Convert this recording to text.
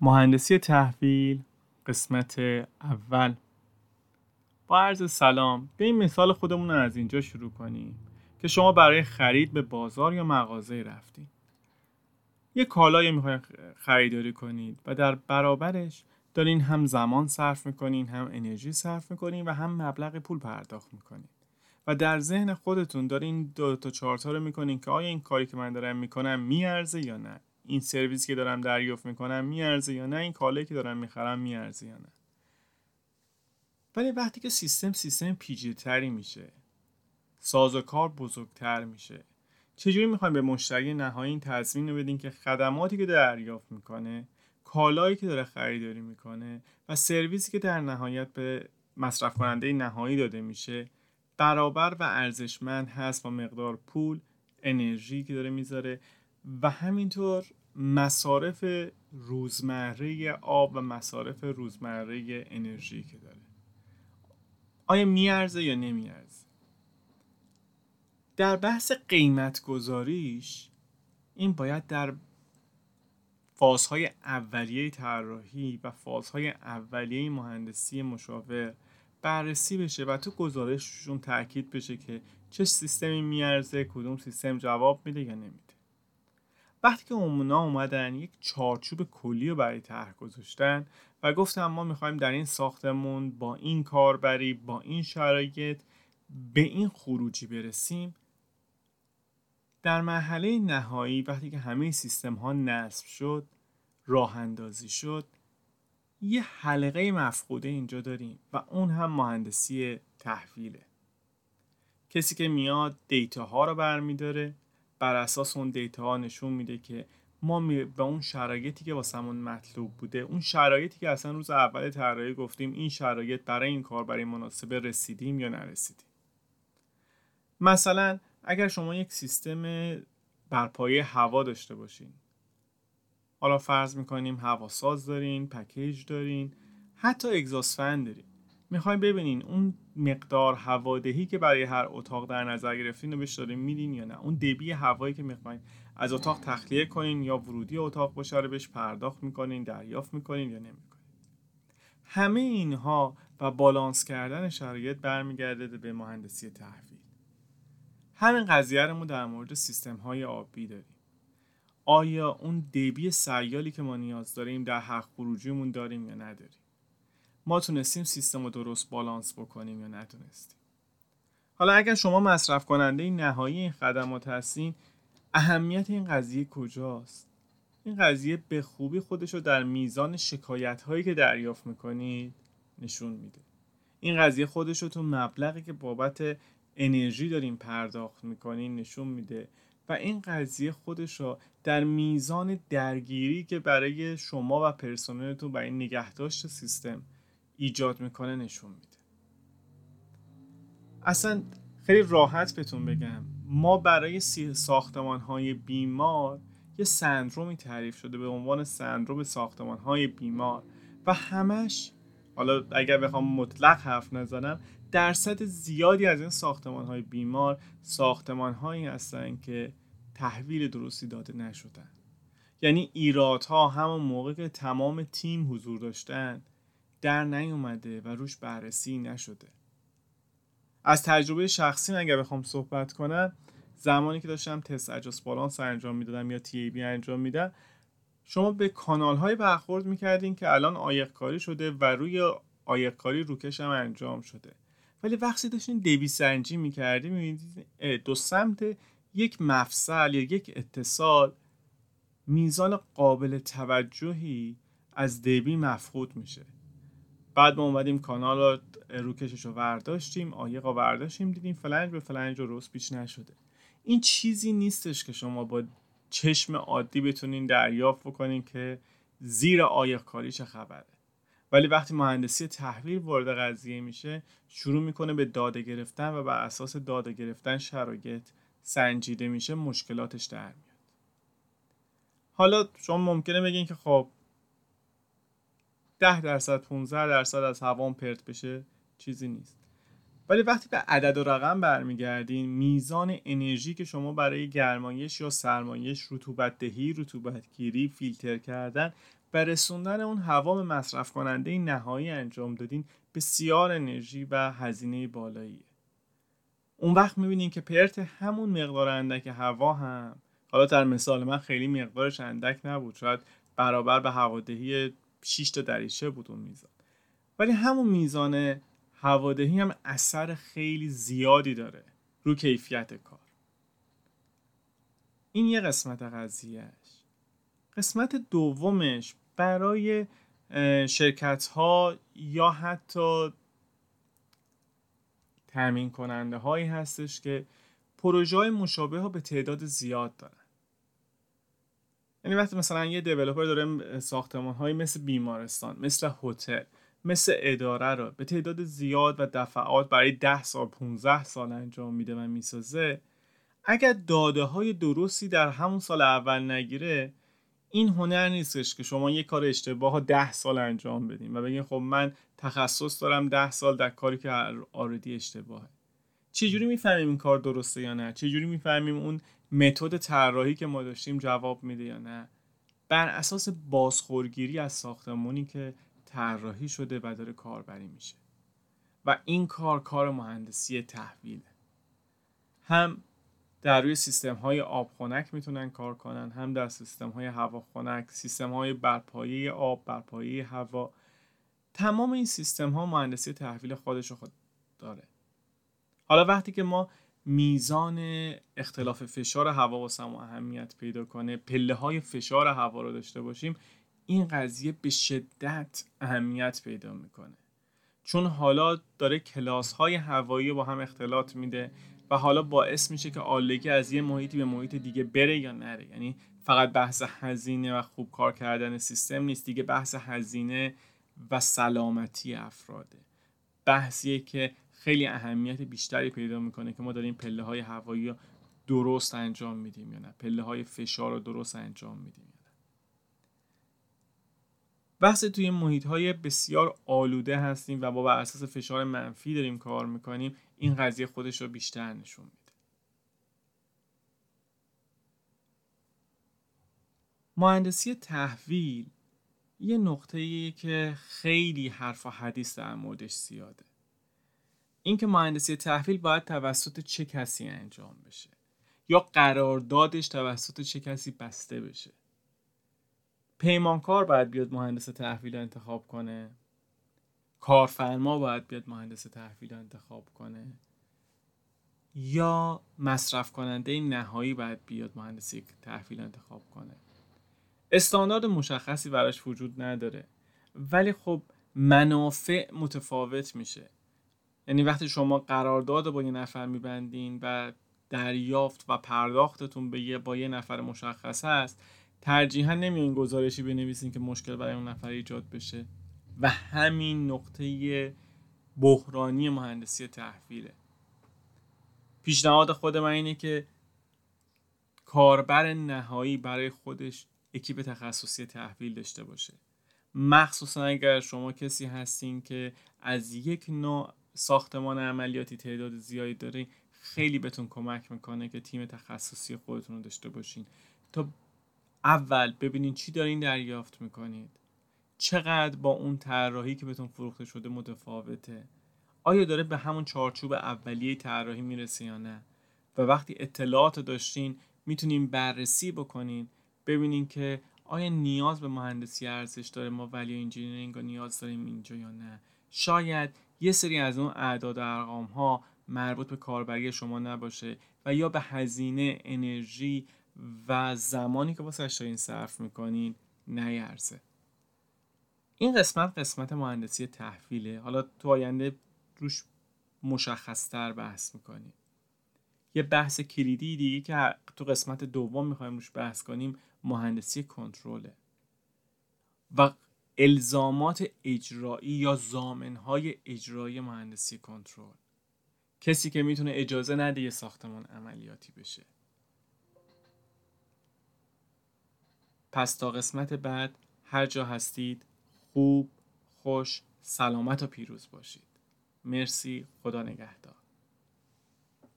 مهندسی تحویل قسمت اول. با عرض سلام به این مثال خودمون رو از اینجا شروع کنیم که شما برای خرید به بازار یا مغازه رفتید یه کالایی می‌خواین خریداری کنید و در برابرش دارین هم زمان صرف می‌کنین هم انرژی صرف می‌کنین و هم مبلغ پول پرداخت می‌کنین. و در ذهن خودتون دارین دو تا چارتا رو می‌کنین که آیا این کاری که من دارم می‌کنم میارزه یا نه. این سرویس که دارم دریافت می‌کنم میارزه یا نه؟ این کالایی که دارم می‌خرم میارزه یا نه؟ ولی وقتی که سیستم سیستم پیچیده‌تری میشه ساز و کار بزرگتر میشه. چجوری می‌خوایم به مشتری نهایی این تضمین رو بدین که خدماتی که دریافت می‌کنه کالایی که داره خریداری می‌کنه و سرویسی که در نهایت به مصرف کننده نهایی داده میشه برابر و ارزشمند هست با مقدار پول انرژی که داره می‌ذاره و همینطور مصارف روزمره آب و مصارف روزمره انرژی که داره. آیا میارزه یا نمیارزه؟ در بحث قیمت گذاریش این باید در فازهای اولیه طراحی و فازهای اولیه مهندسی مشاور بررسی بشه و تو گزارششون تاکید بشه که چه سیستمی میارزه کدوم سیستم جواب میده یا نمیده. وقتی که اومونا اومدن یک چارچوب کلی رو برای طرح گذاشتن و گفتم ما می‌خوایم در این ساختمون با این کاربری با این شرایط به این خروجی برسیم. در مرحله نهایی وقتی که همه سیستم ها نصب شد راه اندازی شد یه حلقه مفقوده اینجا داریم و اون هم مهندسی تحویله. کسی که میاد دیتا ها رو برمیداره بر اساس اون دیتا ها نشون میده که ما به اون شرایطی که واسمون مطلوب بوده اون شرایطی که اصلا روز اول طراحی گفتیم این شرایط برای این کار برای مناسبه رسیدیم یا نرسیدیم؟ مثلا اگر شما یک سیستم برپایه هوا داشته باشین حالا فرض می‌کنیم هواساز دارین پکیج دارین حتی اگزاست دارین. می‌خوایم ببینین اون مقدار هوادهی که برای هر اتاق در نظر گرفتین رو بهش دارین میدین یا نه. اون دبی هوایی که می‌خواین از اتاق تخلیه کنین یا ورودی اتاق باشه رو بهش پرداخت می‌کنین دریافت می‌کنین یا نمی‌کنین. همه اینها و بالانس کردن شرایط برمیگرده به مهندسی تحویل. همین قضیه رو در مورد سیستم های آبی داریم. آیا اون دبی سیالی که ما نیاز داریم در حق خروجیمون داریم یا نداریم؟ ما تونستیم سیستم رو درست بالانس بکنیم یا نتونستیم. حالا اگر شما مصرف کننده نهایی این خدمات هستین اهمیت این قضیه کجاست؟ این قضیه به خوبی خودش رو در میزان شکایت هایی که دریافت می‌کنید نشون میده. این قضیه خودش رو تو مبلغی که بابت انرژی داریم پرداخت می‌کنین نشون میده و این قضیه خودش رو در میزان درگیری که برای شما و پرسنلتون برای نگهداشت سیستم ایجاد می‌کنه نشون میده. اصلا خیلی راحت بهتون بگم. ما برای ساختمان های بیمار یه سندرومی تعریف شده به عنوان سندروم ساختمان های بیمار و همش حالا اگر بخوام مطلق حرف نزنم درصد زیادی از این ساختمان های بیمار ساختمان هایی هستن که تحویل درستی داده نشدن. یعنی ایرادها همون موقع که تمام تیم حضور داشتن در نیومده و روش بررسی نشده. از تجربه شخصی اگر بخوام صحبت کنم زمانی که داشتم تست اجاس بالانس انجام می‌دادم یا تی ای بی انجام میدم شما به کانال های برخورد می‌کردین که الان آیق کاری شده و روی آیق کاری روکش هم انجام شده. ولی وقتی داشتین دیوی سنجی می‌کردیم می‌بینید دو سمت یک مفصل یا یک اتصال میزان قابل توجهی از دیبی مفقود میشه. بعد ما اومدیم کانال رو روکشش رو ورداشتیم آیق رو ورداشتیم دیدیم فلنج به فلنج رو رست پیچ نشده. این چیزی نیستش که شما با چشم عادی بتونین دریافت بکنین که زیر آیق کاری چه خبره. ولی وقتی مهندسی تحویل وارد قضیه میشه شروع می‌کنه به داده گرفتن و بر اساس داده گرفتن شرایط سنجیده میشه مشکلاتش در میاد. حالا شما ممکنه بگین که خب ده درصد 15 درصد از هوام پرت بشه چیزی نیست. ولی وقتی به عدد و رقم برمیگردین میزان انرژی که شما برای گرمایش یا سرمایش رطوبت دهی رطوبت گیری فیلتر کردن و رسوندن اون هوا به مصرف کننده نهایی انجام دادین بسیار انرژی و هزینه بالاییه. اون وقت می‌بینین که پرت همون مقدار اندک هوا هم حالا در مثال من خیلی مقدارش اندک نبود شاید برابر به هوادهی 6 تا دریچه بود اون میزان. ولی همون میزان هوادهی هم اثر خیلی زیادی داره رو کیفیت کار. این یه قسمت قضیهش قسمت دومش برای شرکت ها یا حتی تامین کننده هایی هستش که پروژه های مشابه ها به تعداد زیاد دارن. یعنی وقتی مثلا یه دیولپر داره ساختمان هایی مثل بیمارستان مثل هتل مثل اداره رو به تعداد زیاد و دفعات برای 10 سال 15 سال انجام میده و می‌سازه اگر داده های درستی در همون سال اول نگیره این هنر نیستش که شما یه کار اشتباه ده سال انجام بدین و بگین خب من تخصص دارم ده سال در کاری که آردی اشتباهه. چجوری می‌فهمیم این کار درسته یا نه؟ چجوری می‌فهمیم اون متد طراحی که ما داشتیم جواب میده یا نه. بر اساس بازخورگیری از ساختمونی که طراحی شده و داره کاربری میشه. و این کار کار مهندسی تحویله. هم در روی سیستم های آب خنک می‌تونن کار کنن هم در سیستم های هوا خنک سیستم های برپایه آب برپایه هوا. تمام این سیستم ها مهندسی تحویل خودش خود داره. حالا وقتی که ما میزان اختلاف فشار هوا و سما اهمیت پیدا کنه پله های فشار هوا رو داشته باشیم این قضیه به شدت اهمیت پیدا می‌کنه. چون حالا داره کلاس های هوایی با هم اختلاط میده و حالا باعث میشه که آلودگی از یه محیطی به محیط دیگه بره یا نره. یعنی فقط بحث هزینه و خوب کار کردن سیستم نیست دیگه بحث هزینه و سلامتی افراده. بحثیه که خیلی اهمیت بیشتری پیدا می‌کنه که ما داریم پله های هوایی رو درست انجام میدیم یا نه؟ پله های فشار رو درست انجام میدیم یا نه؟ بحث توی محیط های بسیار آلوده هستیم و با بر اساس فشار منفی داریم کار می‌کنیم. این قضیه خودش رو بیشتر نشون میده. مهندسی تحویل یه نقطه که خیلی حرف و حدیث در موردش زیاده. اینکه مهندسی تحویل باید توسط چه کسی انجام بشه؟ یا قراردادش توسط چه کسی بسته بشه؟ پیمانکار باید بیاد مهندس تحویل انتخاب کنه. کارفرما باید بیاد مهندس تحویل انتخاب کنه. یا مصرف کننده نهایی باید بیاد مهندسی تحویل انتخاب کنه. استاندارد مشخصی براش وجود نداره. ولی خب منافع متفاوت میشه. یعنی وقتی شما قرارداد با یه نفر میبندین و دریافت و پرداختتون به یه با یه نفر مشخص هست ترجیحا نمیان گزارشی بنویسین که مشکل برای اون نفر ایجاد بشه. و همین نقطه بحرانی مهندسی تحویله. پیشنهاد خود من اینه که کاربر نهایی برای خودش اکیپ تخصصی تحویل داشته باشه. مخصوصا اگر شما کسی هستین که از یک نوع ساختمان عملیاتی تعداد زیادی داره خیلی بهتون کمک می‌کنه که تیم تخصصی خودتون رو داشته باشین. تا اول ببینین چی دارین دریافت می‌کنید. چقدر با اون طراحی که بهتون فروخته شده متفاوته. آیا داره به همون چارچوب اولیه طراحی می‌رسه یا نه؟ و وقتی اطلاعات داشتین می‌تونین بررسی بکنین ببینین که آیا نیاز به مهندسی ارزش داره؟ ما ولی انجینیرینگ نیاز داریم اینجا یا نه؟ شاید یه سری از اون اعداد و ارقام ها مربوط به کاربری شما نباشه و یا به هزینه انرژی و زمانی که واسه دارین صرف می‌کنین نیرزه این قسمت قسمت مهندسی تحویله. حالا تو آینده روش مشخصتر بحث می‌کنیم. یه بحث کلیدی دیگه که تو قسمت دوم می‌خوایم روش بحث کنیم مهندسی کنترله. و الزامات اجرایی یا زامنهای اجرایی مهندسی کنترل. کسی که می‌تونه اجازه نده یه ساختمان عملیاتی بشه. پس تا قسمت بعد هر جا هستید خوب خوش سلامت و پیروز باشید. مرسی خدا نگهدار.